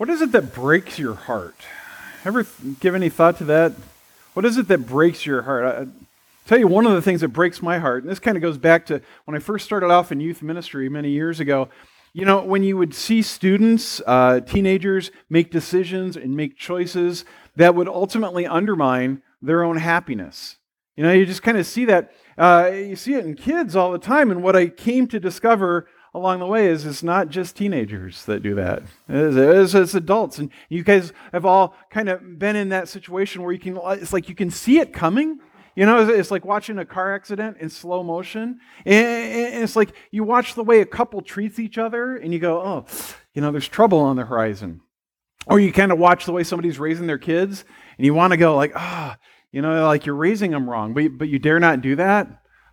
What is it that breaks your heart? Ever give any thought to that? What is it that breaks your heart? I, tell you one of the things that breaks my heart, and this kind of goes back to when I first started off in youth ministry many years ago. You know, when you would see students, uh, teenagers, make decisions and make choices that would ultimately undermine their own happiness. You know, you just kind of see that. Uh, you see it in kids all the time. And what I came to discover along the way is it's not just teenagers that do that. It is, it is it's adults. And you guys have all kind of been in that situation where you can, it's like you can see it coming. You know, it's like watching a car accident in slow motion. And it's like you watch the way a couple treats each other and you go, oh, you know, there's trouble on the horizon. Or you kind of watch the way somebody's raising their kids and you want to go like, ah, oh, you know, like you're raising them wrong, but, but you dare not do that.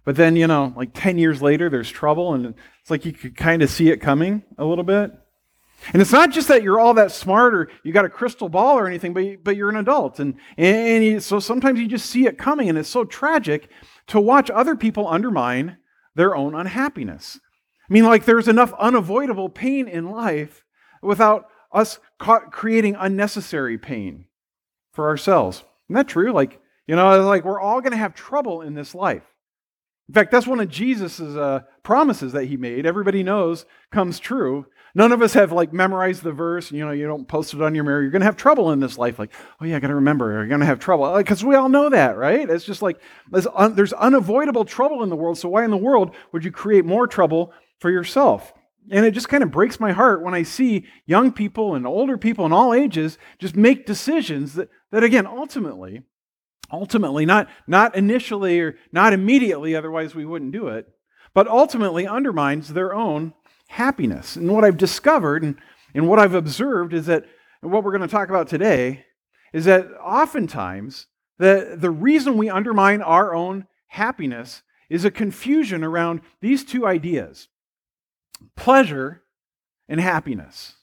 But then, you know, like 10 years later, there's trouble and it's like you could kind of see it coming a little bit. And it's not just that you're all that smart or you got a crystal ball or anything, but, you, but you're an adult. And, and you, so sometimes you just see it coming, and it's so tragic to watch other people undermine their own unhappiness. I mean, like there's enough unavoidable pain in life without us creating unnecessary pain for ourselves. Isn't that true? Like, you know, like we're all going to have trouble in this life. In fact, that's one of Jesus' uh, promises that he made. Everybody knows comes true. None of us have like memorized the verse. You know, you don't post it on your mirror. You're going to have trouble in this life. Like, oh yeah, I got to remember. You're going to have trouble because we all know that, right? It's just like un- there's unavoidable trouble in the world. So why in the world would you create more trouble for yourself? And it just kind of breaks my heart when I see young people and older people in all ages just make decisions that, that again, ultimately ultimately, not, not initially or not immediately, otherwise we wouldn't do it, but ultimately undermines their own happiness. And what I've discovered and, and what I've observed is that, what we're going to talk about today, is that oftentimes the, the reason we undermine our own happiness is a confusion around these two ideas pleasure and happiness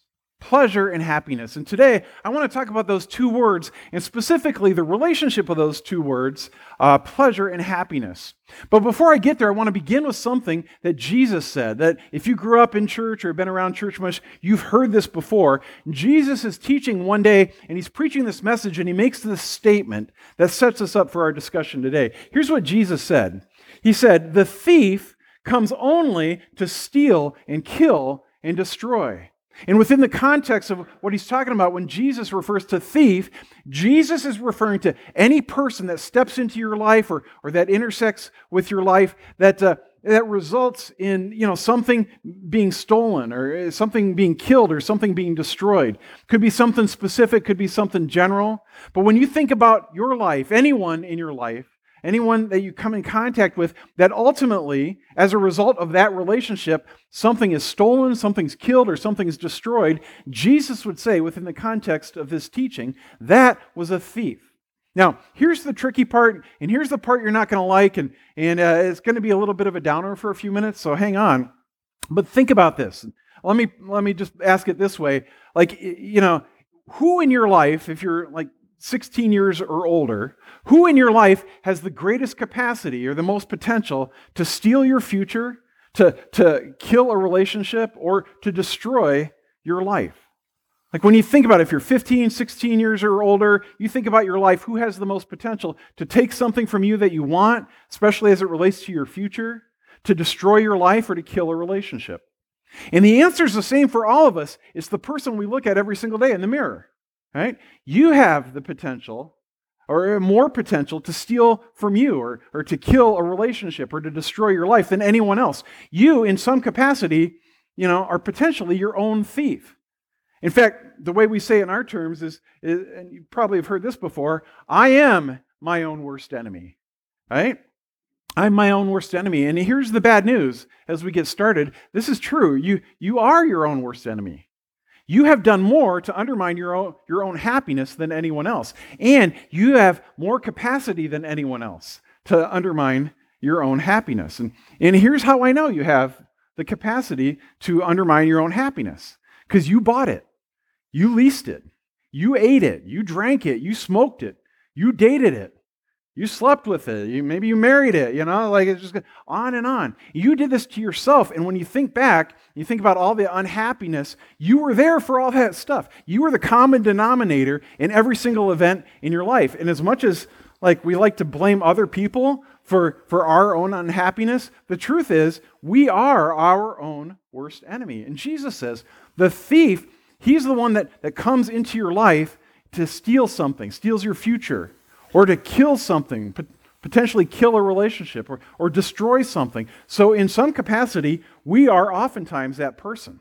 pleasure and happiness. And today, I want to talk about those two words, and specifically the relationship of those two words, uh, pleasure and happiness. But before I get there, I want to begin with something that Jesus said. That if you grew up in church or been around church much, you've heard this before. Jesus is teaching one day, and he's preaching this message, and he makes this statement that sets us up for our discussion today. Here's what Jesus said He said, The thief comes only to steal and kill and destroy. And within the context of what he's talking about, when Jesus refers to thief, Jesus is referring to any person that steps into your life or, or that intersects with your life that, uh, that results in you know, something being stolen or uh, something being killed or something being destroyed. Could be something specific, could be something general. But when you think about your life, anyone in your life, anyone that you come in contact with, that ultimately, as a result of that relationship, something is stolen, something's killed, or something's destroyed, Jesus would say, within the context of this teaching, that was a thief. Now, here's the tricky part, and here's the part you're not going to like, and, and uh, it's going to be a little bit of a downer for a few minutes, so hang on. But think about this. Let me, let me just ask it this way. Like, you know, who in your life, if you're like 16 years or older, who in your life has the greatest capacity or the most potential to steal your future, to, to kill a relationship, or to destroy your life? Like when you think about it, if you're 15, 16 years or older, you think about your life, who has the most potential to take something from you that you want, especially as it relates to your future, to destroy your life or to kill a relationship? And the answer is the same for all of us. It's the person we look at every single day in the mirror. Right? You have the potential or more potential to steal from you or, or to kill a relationship or to destroy your life than anyone else. You, in some capacity, you know, are potentially your own thief. In fact, the way we say in our terms is, is and you probably have heard this before, I am my own worst enemy. Right? I'm my own worst enemy. And here's the bad news as we get started. This is true. You, you are your own worst enemy. You have done more to undermine your own, your own happiness than anyone else. And you have more capacity than anyone else to undermine your own happiness. And, and here's how I know you have the capacity to undermine your own happiness. Because you bought it, you leased it, you ate it, you drank it, you smoked it, you dated it, You slept with it. You, maybe you married it, you know, like it's just on and on. You did this to yourself. And when you think back, you think about all the unhappiness, you were there for all that stuff. You were the common denominator in every single event in your life. And as much as like we like to blame other people for, for our own unhappiness, the truth is we are our own worst enemy. And Jesus says, the thief, he's the one that, that comes into your life to steal something, steals your future or to kill something, potentially kill a relationship, or, or destroy something. So, in some capacity, we are oftentimes that person.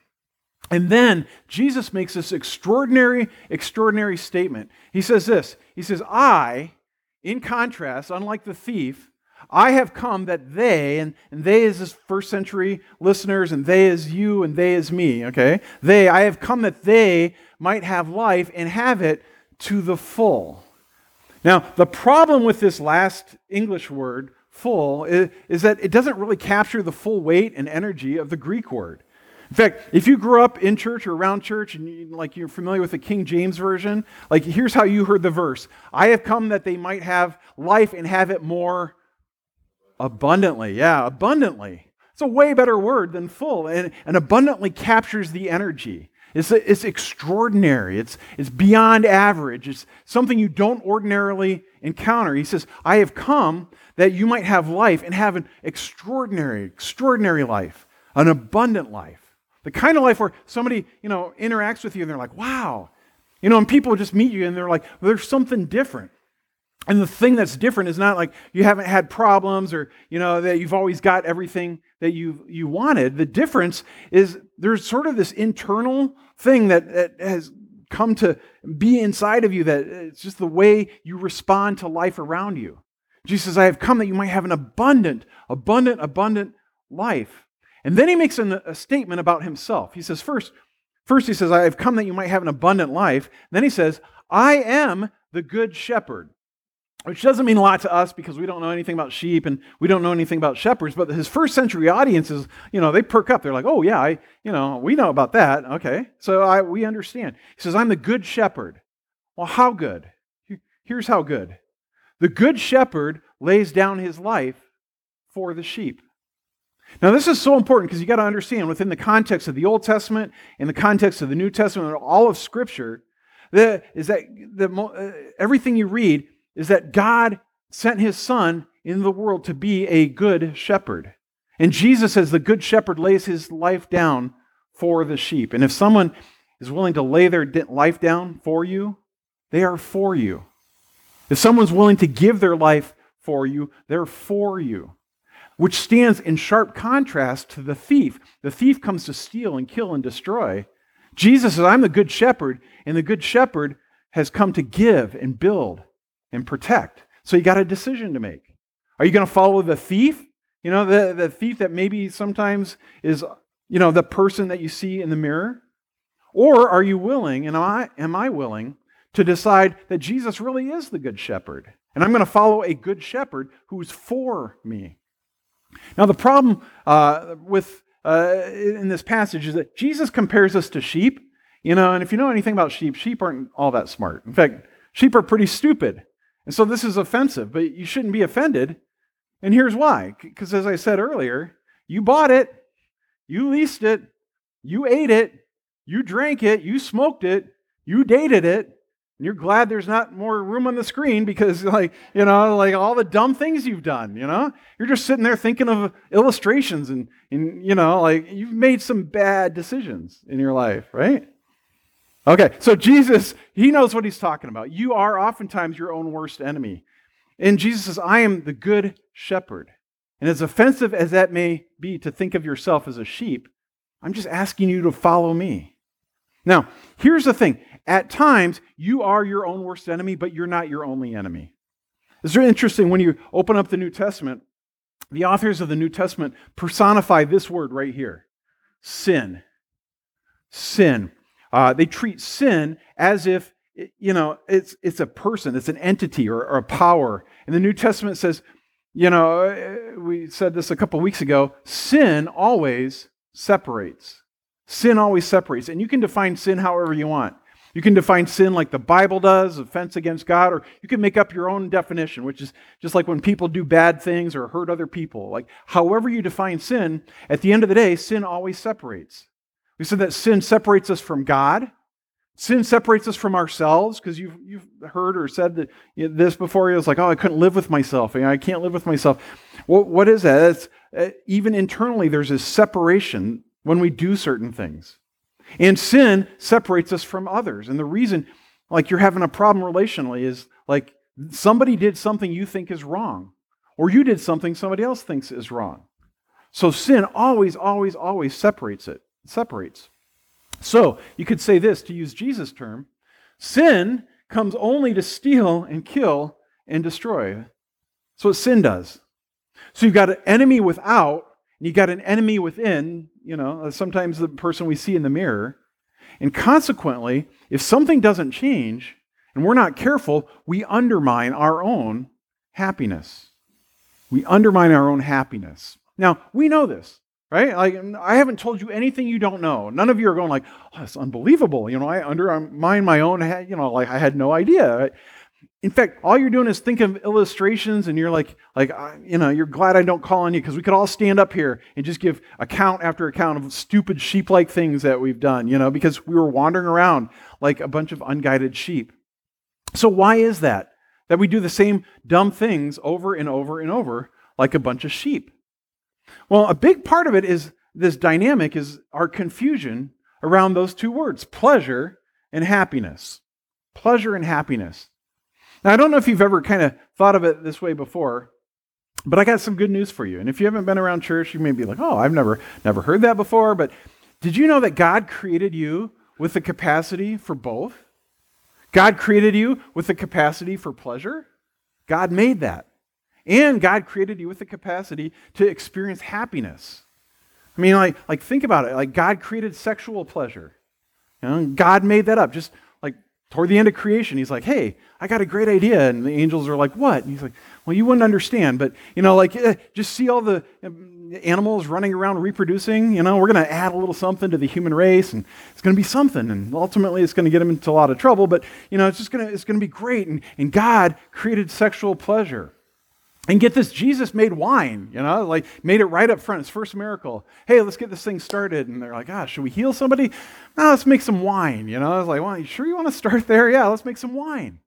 And then Jesus makes this extraordinary, extraordinary statement. He says this He says, I, in contrast, unlike the thief, I have come that they, and, and they is his first century listeners, and they is you, and they is me, okay? They, I have come that they might have life and have it to the full. Now, the problem with this last English word, full, is, that it doesn't really capture the full weight and energy of the Greek word. In fact, if you grew up in church or around church and you, like you're familiar with the King James version, like here's how you heard the verse. I have come that they might have life and have it more abundantly. Yeah, abundantly. It's a way better word than full and, and abundantly captures the energy. It's, it's extraordinary. It's, it's beyond average. It's something you don't ordinarily encounter. He says, I have come that you might have life and have an extraordinary, extraordinary life, an abundant life. The kind of life where somebody, you know, interacts with you and they're like, wow. You know, and people just meet you and they're like, well, there's something different. And the thing that's different is not like you haven't had problems or, you know, that you've always got everything that you, you wanted. The difference is there's sort of this internal thing that, that has come to be inside of you that uh, it's just the way you respond to life around you. Jesus says, I have come that you might have an abundant, abundant, abundant life. And then he makes an, a statement about himself. He says, first, first he says, I have come that you might have an abundant life. And then he says, I am the good shepherd which doesn't mean a lot to us because we don't know anything about sheep and we don't know anything about shepherds but his first century audiences you know they perk up. They're like oh yeah i you know we know about that. Okay. So i we understand. He says i'm the good shepherd. Well how good? Here's how good. The good shepherd lays down his life for the sheep. Now this is so important because you got to understand within the context of the old testament in the context of the new testament all of scripture that is that the, uh, everything you read is that God sent his son in the world to be a good shepherd. And Jesus, as the good shepherd, lays his life down for the sheep. And if someone is willing to lay their life down for you, they are for you. If someone's willing to give their life for you, they're for you. Which stands in sharp contrast to the thief. The thief comes to steal and kill and destroy. Jesus says, I'm the good shepherd, and the good shepherd has come to give and build and protect. So you got a decision to make. Are you going to follow the thief? You know, the, the thief that maybe sometimes is, you know, the person that you see in the mirror? Or are you willing, and am I, am I willing, to decide that Jesus really is the good shepherd? And I'm going to follow a good shepherd who's for me. Now, the problem uh, with uh, in this passage is that Jesus compares us to sheep. You know, and if you know anything about sheep, sheep aren't all that smart. In fact, sheep are pretty stupid. And so this is offensive, but you shouldn't be offended. And here's why. Because as I said earlier, you bought it, you leased it, you ate it, you drank it, you smoked it, you dated it, and you're glad there's not more room on the screen because, like, you know, like all the dumb things you've done, you know? You're just sitting there thinking of illustrations and, and you know, like you've made some bad decisions in your life, right? Okay, so Jesus, he knows what he's talking about. You are oftentimes your own worst enemy. And Jesus says, I am the good shepherd. And as offensive as that may be to think of yourself as a sheep, I'm just asking you to follow me. Now, here's the thing at times, you are your own worst enemy, but you're not your only enemy. It's very interesting when you open up the New Testament, the authors of the New Testament personify this word right here sin. Sin. Uh, they treat sin as if, you know, it's, it's a person, it's an entity or, or a power. And the New Testament says, you know, uh, we said this a couple weeks ago sin always separates. Sin always separates. And you can define sin however you want. You can define sin like the Bible does, offense against God, or you can make up your own definition, which is just like when people do bad things or hurt other people. Like, however you define sin, at the end of the day, sin always separates. We said that sin separates us from God. Sin separates us from ourselves because you've, you've heard or said that you know, this before. It was like, oh, I couldn't live with myself. I can't live with myself. What, what is that? Uh, even internally, there's a separation when we do certain things. And sin separates us from others. And the reason, like, you're having a problem relationally is like somebody did something you think is wrong, or you did something somebody else thinks is wrong. So sin always, always, always separates it. It separates. So you could say this to use Jesus' term sin comes only to steal and kill and destroy. That's what sin does. So you've got an enemy without, and you've got an enemy within, you know, uh, sometimes the person we see in the mirror. And consequently, if something doesn't change and we're not careful, we undermine our own happiness. We undermine our own happiness. Now, we know this, right? Like, I haven't told you anything you don't know. None of you are going like, oh, that's unbelievable. You know, I undermine my own, you know, like I had no idea. In fact, all you're doing is think of illustrations, and you're like, like you know, you're glad I don't call on you because we could all stand up here and just give account after account of stupid sheep-like things that we've done, you know, because we were wandering around like a bunch of unguided sheep. So why is that? That we do the same dumb things over and over and over like a bunch of sheep. Well, a big part of it is this dynamic is our confusion around those two words, pleasure and happiness. Pleasure and happiness. Now, I don't know if you've ever kind of thought of it this way before, but I got some good news for you. And if you haven't been around church, you may be like, "Oh, I've never never heard that before." But did you know that God created you with the capacity for both? God created you with the capacity for pleasure. God made that. And God created you with the capacity to experience happiness. I mean, like, like think about it. Like God created sexual pleasure. You know, God made that up. Just like toward the end of creation, he's like, hey, I got a great idea. And the angels are like, what? And he's like, well, you wouldn't understand, but, you know, like, eh, just see all the um, animals running around reproducing. You know, we're going to add a little something to the human race, and it's going to be something. And ultimately, it's going to get them into a lot of trouble, but, you know, it's just going to, it's going to be great. And, and God created sexual pleasure. And get this, Jesus made wine, you know, like made it right up front. His first miracle. Hey, let's get this thing started. And they're like, ah, should we heal somebody? No, let's make some wine, you know. I was like, well, you sure you want to start there? Yeah, let's make some wine.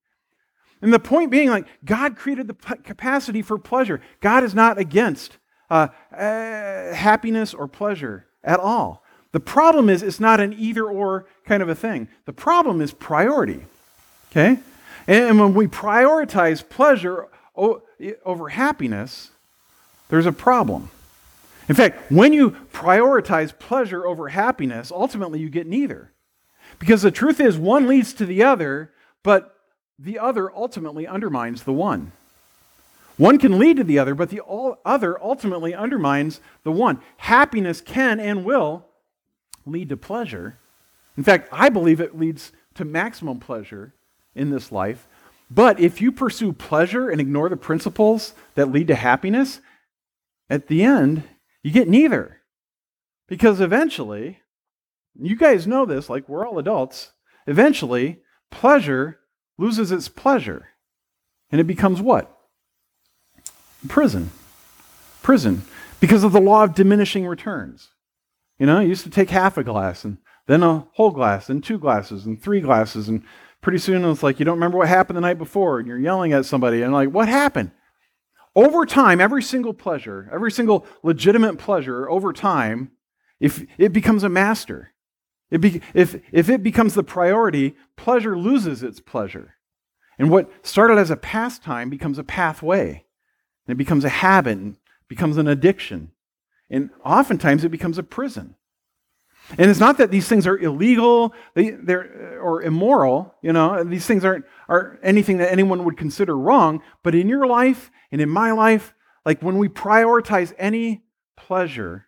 And the point being, like, God created the capacity for pleasure. God is not against uh, uh, happiness or pleasure at all. The problem is, it's not an either or kind of a thing. The problem is priority, okay? And when we prioritize pleasure over happiness, there's a problem. In fact, when you prioritize pleasure over happiness, ultimately you get neither. Because the truth is, one leads to the other, but the other ultimately undermines the one. One can lead to the other, but the other ultimately undermines the one. Happiness can and will lead to pleasure. In fact, I believe it leads to maximum pleasure in this life but if you pursue pleasure and ignore the principles that lead to happiness, at the end, you get neither. Because eventually, you guys know this, like we're all adults, eventually, pleasure loses its pleasure. And it becomes what? Prison. Prison. Because of the law of diminishing returns. You know, you used to take half a glass and then a whole glass and two glasses and three glasses and pretty soon it's like you don't remember what happened the night before and you're yelling at somebody and like what happened? Over time every single pleasure every single legitimate pleasure over time if it becomes a master. It be, if, if it becomes the priority pleasure loses its pleasure. And what started as a pastime becomes a pathway. And it becomes a habit and becomes an addiction. And oftentimes it becomes a prison and it's not that these things are illegal they, they're, uh, or immoral, you know, these things aren't are anything that anyone would consider wrong, but in your life and in my life, like when we prioritize any pleasure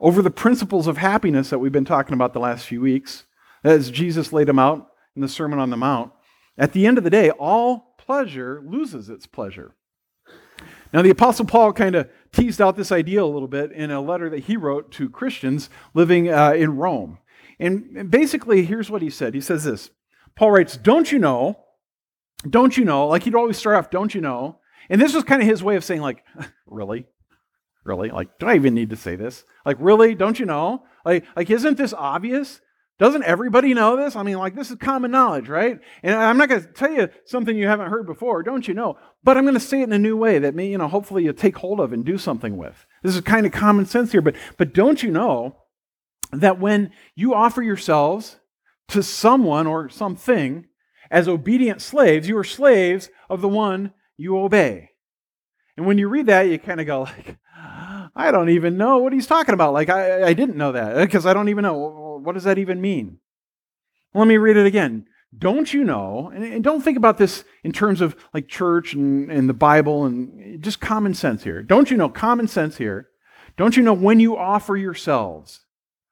over the principles of happiness that we've been talking about the last few weeks, as Jesus laid them out in the Sermon on the Mount, at the end of the day, all pleasure loses its pleasure. Now, the Apostle Paul kind of teased out this idea a little bit in a letter that he wrote to Christians living uh, in Rome. And basically, here's what he said He says this Paul writes, Don't you know? Don't you know? Like he'd always start off, Don't you know? And this was kind of his way of saying, like, really? Really? Like, do I even need to say this? Like, really? Don't you know? Like, like isn't this obvious? Doesn't everybody know this? I mean, like, this is common knowledge, right? And I'm not going to tell you something you haven't heard before, don't you know? But I'm going to say it in a new way that may, you know, hopefully you take hold of and do something with. This is kind of common sense here, but, but don't you know that when you offer yourselves to someone or something as obedient slaves, you are slaves of the one you obey. And when you read that, you kind of go like, I don't even know what he's talking about. Like, I, I didn't know that because I don't even know. What does that even mean? Let me read it again. Don't you know, and, don't think about this in terms of like church and, and the Bible and just common sense here. Don't you know, common sense here. Don't you know when you offer yourselves,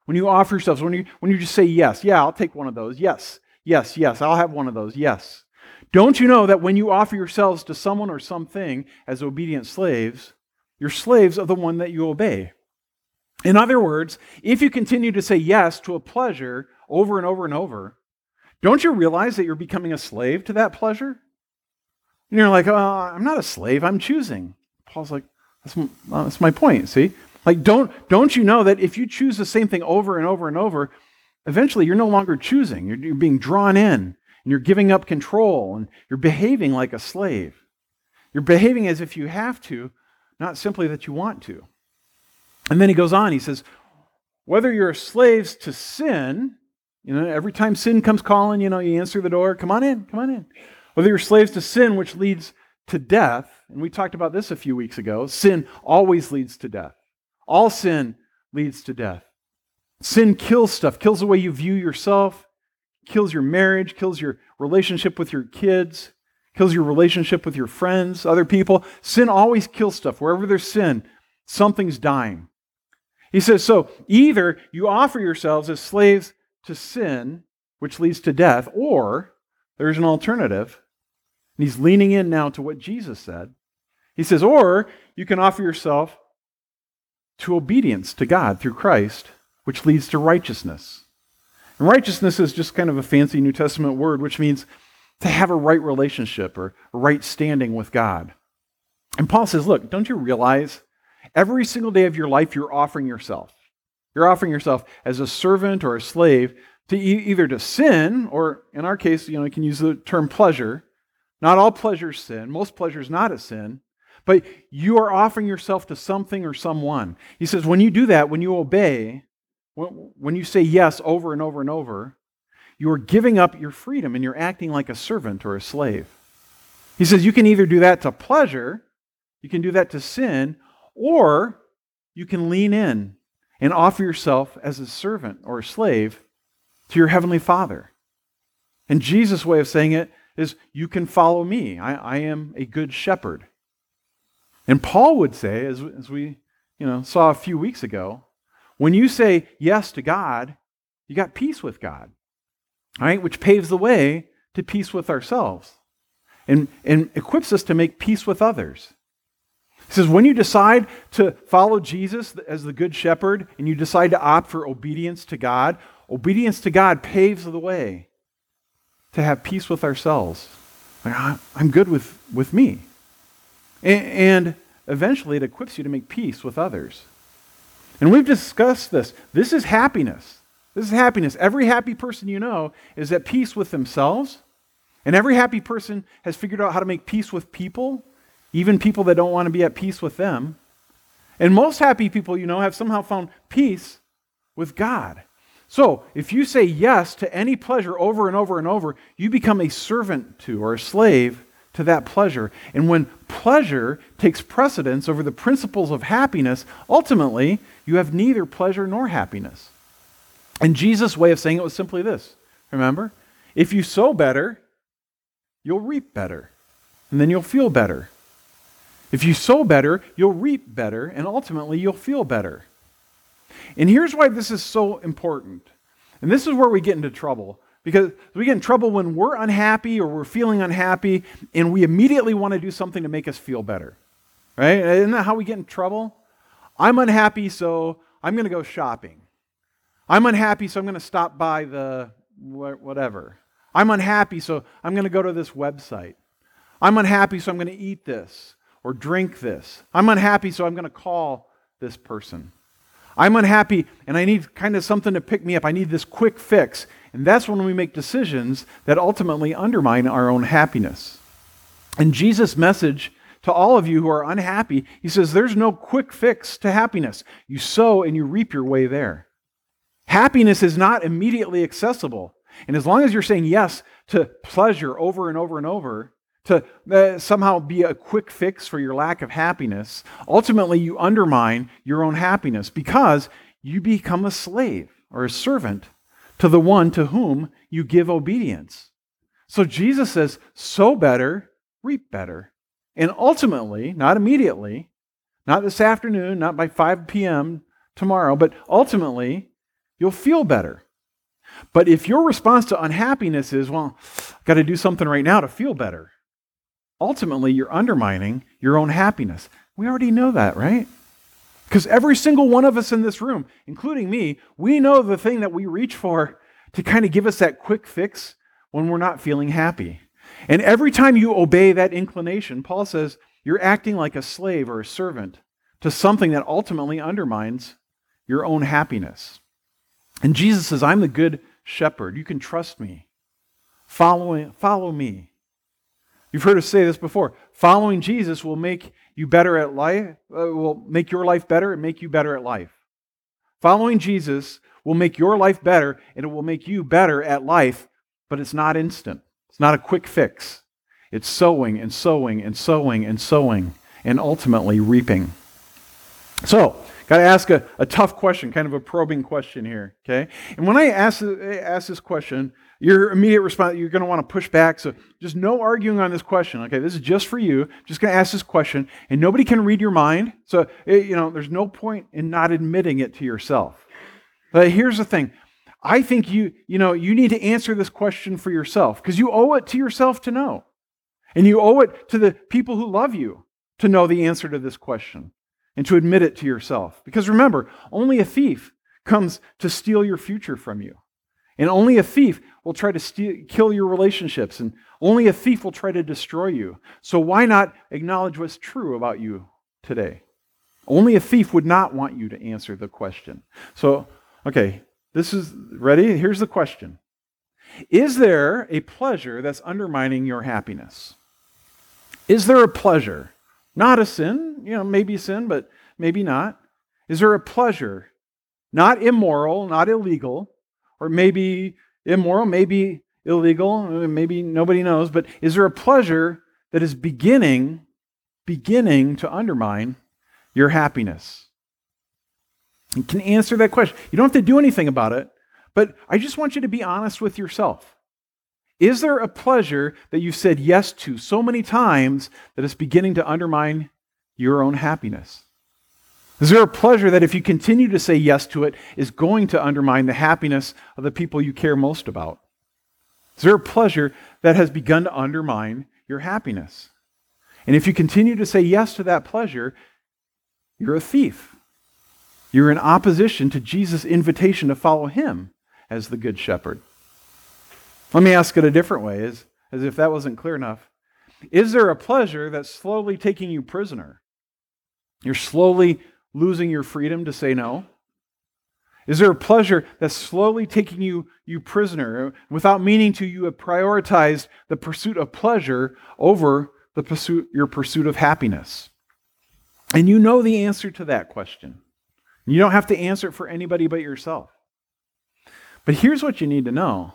when you offer yourselves, when you, when you just say yes, yeah, I'll take one of those, yes, yes, yes, I'll have one of those, yes. Don't you know that when you offer yourselves to someone or something as obedient slaves, you're slaves of the one that you obey. In other words, if you continue to say yes to a pleasure over and over and over, don't you realize that you're becoming a slave to that pleasure? And you're like, oh, I'm not a slave, I'm choosing. Paul's like, that's my, that's my point, see? Like, don't, don't you know that if you choose the same thing over and over and over, eventually you're no longer choosing. You're, you're being drawn in, and you're giving up control, and you're behaving like a slave. You're behaving as if you have to not simply that you want to. And then he goes on, he says, whether you're slaves to sin, you know, every time sin comes calling, you know, you answer the door, come on in, come on in. Whether you're slaves to sin, which leads to death, and we talked about this a few weeks ago, sin always leads to death. All sin leads to death. Sin kills stuff, kills the way you view yourself, kills your marriage, kills your relationship with your kids, kills your relationship with your friends, other people. Sin always kills stuff. Wherever there's sin, something's dying. He says, so either you offer yourselves as slaves to sin, which leads to death, or there's an alternative. And he's leaning in now to what Jesus said. He says, or you can offer yourself to obedience to God through Christ, which leads to righteousness. And righteousness is just kind of a fancy New Testament word, which means to have a right relationship or right standing with God. And Paul says, Look, don't you realize every single day of your life you're offering yourself? You're offering yourself as a servant or a slave to e- either to sin, or in our case, you know, you can use the term pleasure. Not all pleasure is sin. Most pleasure is not a sin. But you are offering yourself to something or someone. He says, when you do that, when you obey, when you say yes over and over and over, you are giving up your freedom and you're acting like a servant or a slave. He says you can either do that to pleasure, you can do that to sin, or you can lean in and offer yourself as a servant or a slave to your heavenly Father. And Jesus' way of saying it is, You can follow me. I, I am a good shepherd. And Paul would say, as, as we you know, saw a few weeks ago, when you say yes to God, you got peace with God right? Which paves the way to peace with ourselves and, and equips us to make peace with others. He says, when you decide to follow Jesus as the Good Shepherd and you decide to opt for obedience to God, obedience to God paves the way to have peace with ourselves. Like, I'm good with, with me. And, and eventually it equips you to make peace with others. And we've discussed this. This is happiness. This is happiness. Every happy person you know is at peace with themselves. And every happy person has figured out how to make peace with people, even people that don't want to be at peace with them. And most happy people you know have somehow found peace with God. So, if you say yes to any pleasure over and over and over, you become a servant to or a slave to that pleasure. And when pleasure takes precedence over the principles of happiness, ultimately, you have neither pleasure nor happiness. And Jesus' way of saying it was simply this remember? If you sow better, you'll reap better, and then you'll feel better. If you sow better, you'll reap better, and ultimately you'll feel better. And here's why this is so important. And this is where we get into trouble. Because we get in trouble when we're unhappy or we're feeling unhappy, and we immediately want to do something to make us feel better. Right? Isn't that how we get in trouble? I'm unhappy, so I'm going to go shopping. I'm unhappy, so I'm going to stop by the whatever. I'm unhappy, so I'm going to go to this website. I'm unhappy, so I'm going to eat this or drink this. I'm unhappy, so I'm going to call this person. I'm unhappy and I need kind of something to pick me up. I need this quick fix. And that's when we make decisions that ultimately undermine our own happiness. And Jesus' message to all of you who are unhappy, he says, There's no quick fix to happiness. You sow and you reap your way there. Happiness is not immediately accessible. And as long as you're saying yes to pleasure over and over and over, to uh, somehow be a quick fix for your lack of happiness, ultimately you undermine your own happiness because you become a slave or a servant to the one to whom you give obedience. So Jesus says, sow better, reap better. And ultimately, not immediately, not this afternoon, not by 5 p.m. tomorrow, but ultimately, you'll feel better. But if your response to unhappiness is, well, I've got to do something right now to feel better, ultimately you're undermining your own happiness. We already know that, right? Because every single one of us in this room, including me, we know the thing that we reach for to kind of give us that quick fix when we're not feeling happy. And every time you obey that inclination, Paul says you're acting like a slave or a servant to something that ultimately undermines your own happiness. And Jesus says, I'm the good shepherd. You can trust me. Follow, follow me. You've heard us say this before. Following Jesus will make you better at life, uh, will make your life better and make you better at life. Following Jesus will make your life better and it will make you better at life, but it's not instant. It's not a quick fix. It's sowing and sowing and sowing and sowing and ultimately reaping. So, got to ask a, a tough question, kind of a probing question here, okay? And when I ask, ask this question, your immediate response, you're going to want to push back. So just no arguing on this question. Okay, this is just for you. Just going to ask this question, and nobody can read your mind. So, it, you know, there's no point in not admitting it to yourself. But here's the thing. I think you, you know, you need to answer this question for yourself because you owe it to yourself to know. And you owe it to the people who love you to know the answer to this question and to admit it to yourself. Because remember, only a thief comes to steal your future from you. And only a thief will try to steal, kill your relationships, and only a thief will try to destroy you. So why not acknowledge what's true about you today? Only a thief would not want you to answer the question. So, okay, this is ready. Here's the question Is there a pleasure that's undermining your happiness? Is there a pleasure? Not a sin, you know, maybe sin, but maybe not. Is there a pleasure? Not immoral, not illegal, or maybe immoral, maybe illegal, uh, maybe nobody knows, but is there a pleasure that is beginning beginning to undermine your happiness? You can answer that question. You don't have to do anything about it, but I just want you to be honest with yourself. Is there a pleasure that you've said yes to so many times that it's beginning to undermine your own happiness? Is there a pleasure that if you continue to say yes to it is going to undermine the happiness of the people you care most about? Is there a pleasure that has begun to undermine your happiness? And if you continue to say yes to that pleasure, you're a thief. You're in opposition to Jesus' invitation to follow him as the good shepherd. Let me ask it a different way, as, as if that wasn't clear enough. Is there a pleasure that's slowly taking you prisoner? You're slowly losing your freedom to say no? Is there a pleasure that's slowly taking you, you prisoner? Without meaning to, you have prioritized the pursuit of pleasure over the pursuit, your pursuit of happiness. And you know the answer to that question. You don't have to answer it for anybody but yourself. But here's what you need to know.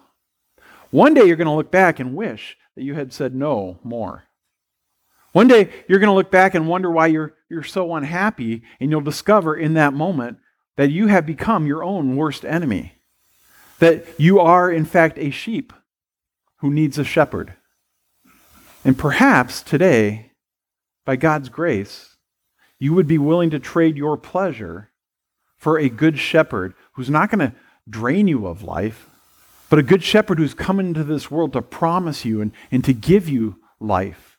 One day you're going to look back and wish that you had said no more. One day you're going to look back and wonder why you're, you're so unhappy, and you'll discover in that moment that you have become your own worst enemy. That you are, in fact, a sheep who needs a shepherd. And perhaps today, by God's grace, you would be willing to trade your pleasure for a good shepherd who's not going to drain you of life, but a good shepherd who's come into this world to promise you and, and to give you life.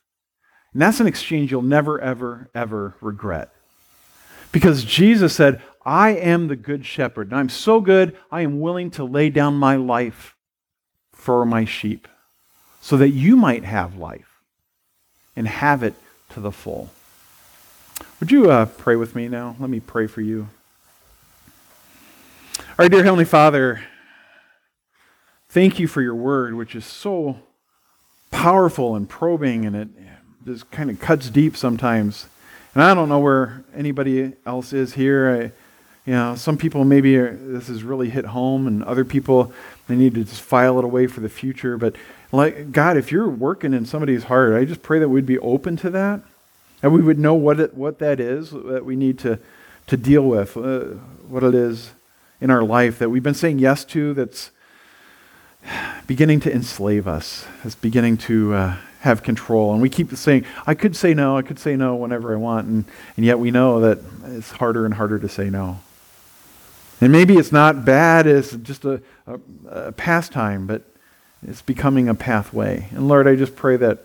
And that's an exchange you'll never, ever, ever regret. Because Jesus said, I am the good shepherd, and I'm so good, I am willing to lay down my life for my sheep, so that you might have life and have it to the full. Would you uh, pray with me now? Let me pray for you. Our dear Heavenly Father, thank you for your word, which is so powerful and probing, and it just kind of cuts deep sometimes. And I don't know where anybody else is here. I, you know, some people maybe are, this has really hit home, and other people they need to just file it away for the future. But like God, if you're working in somebody's heart, I just pray that we'd be open to that, and we would know what it, what that is that we need to to deal with, uh, what it is in our life that we've been saying yes to that's beginning to enslave us, that's beginning to uh, have control. And we keep saying, I could say no, I could say no whenever I want, and, and yet we know that it's harder and harder to say no. And maybe it's not bad, as just a, a, a pastime, but it's becoming a pathway. And Lord, I just pray that,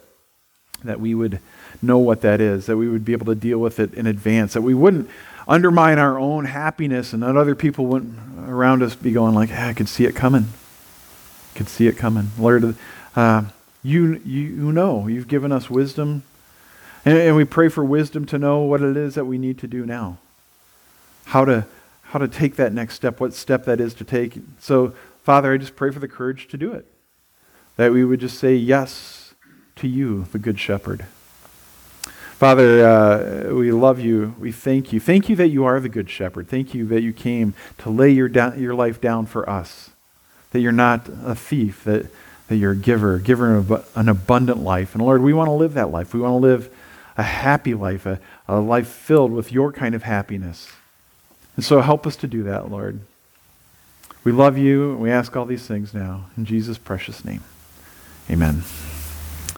that we would know what that is, that we would be able to deal with it in advance, that we wouldn't undermine our own happiness and that other people wouldn't around us be going like, ah, I could see it coming. I could see it coming. Lord, uh, you, you, know, you've given us wisdom. And, and we pray for wisdom to know what it is that we need to do now. How to, how to take that next step, what step that is to take. So, Father, I just pray for the courage to do it. That we would just say yes to you, the Good Shepherd. Father, uh, we love you. We thank you. Thank you that you are the good shepherd. Thank you that you came to lay your, da- your life down for us. That you're not a thief, that, that you're a giver, giver of an abundant life. And Lord, we want to live that life. We want to live a happy life, a, a life filled with your kind of happiness. And so help us to do that, Lord. We love you, and we ask all these things now. In Jesus' precious name, amen.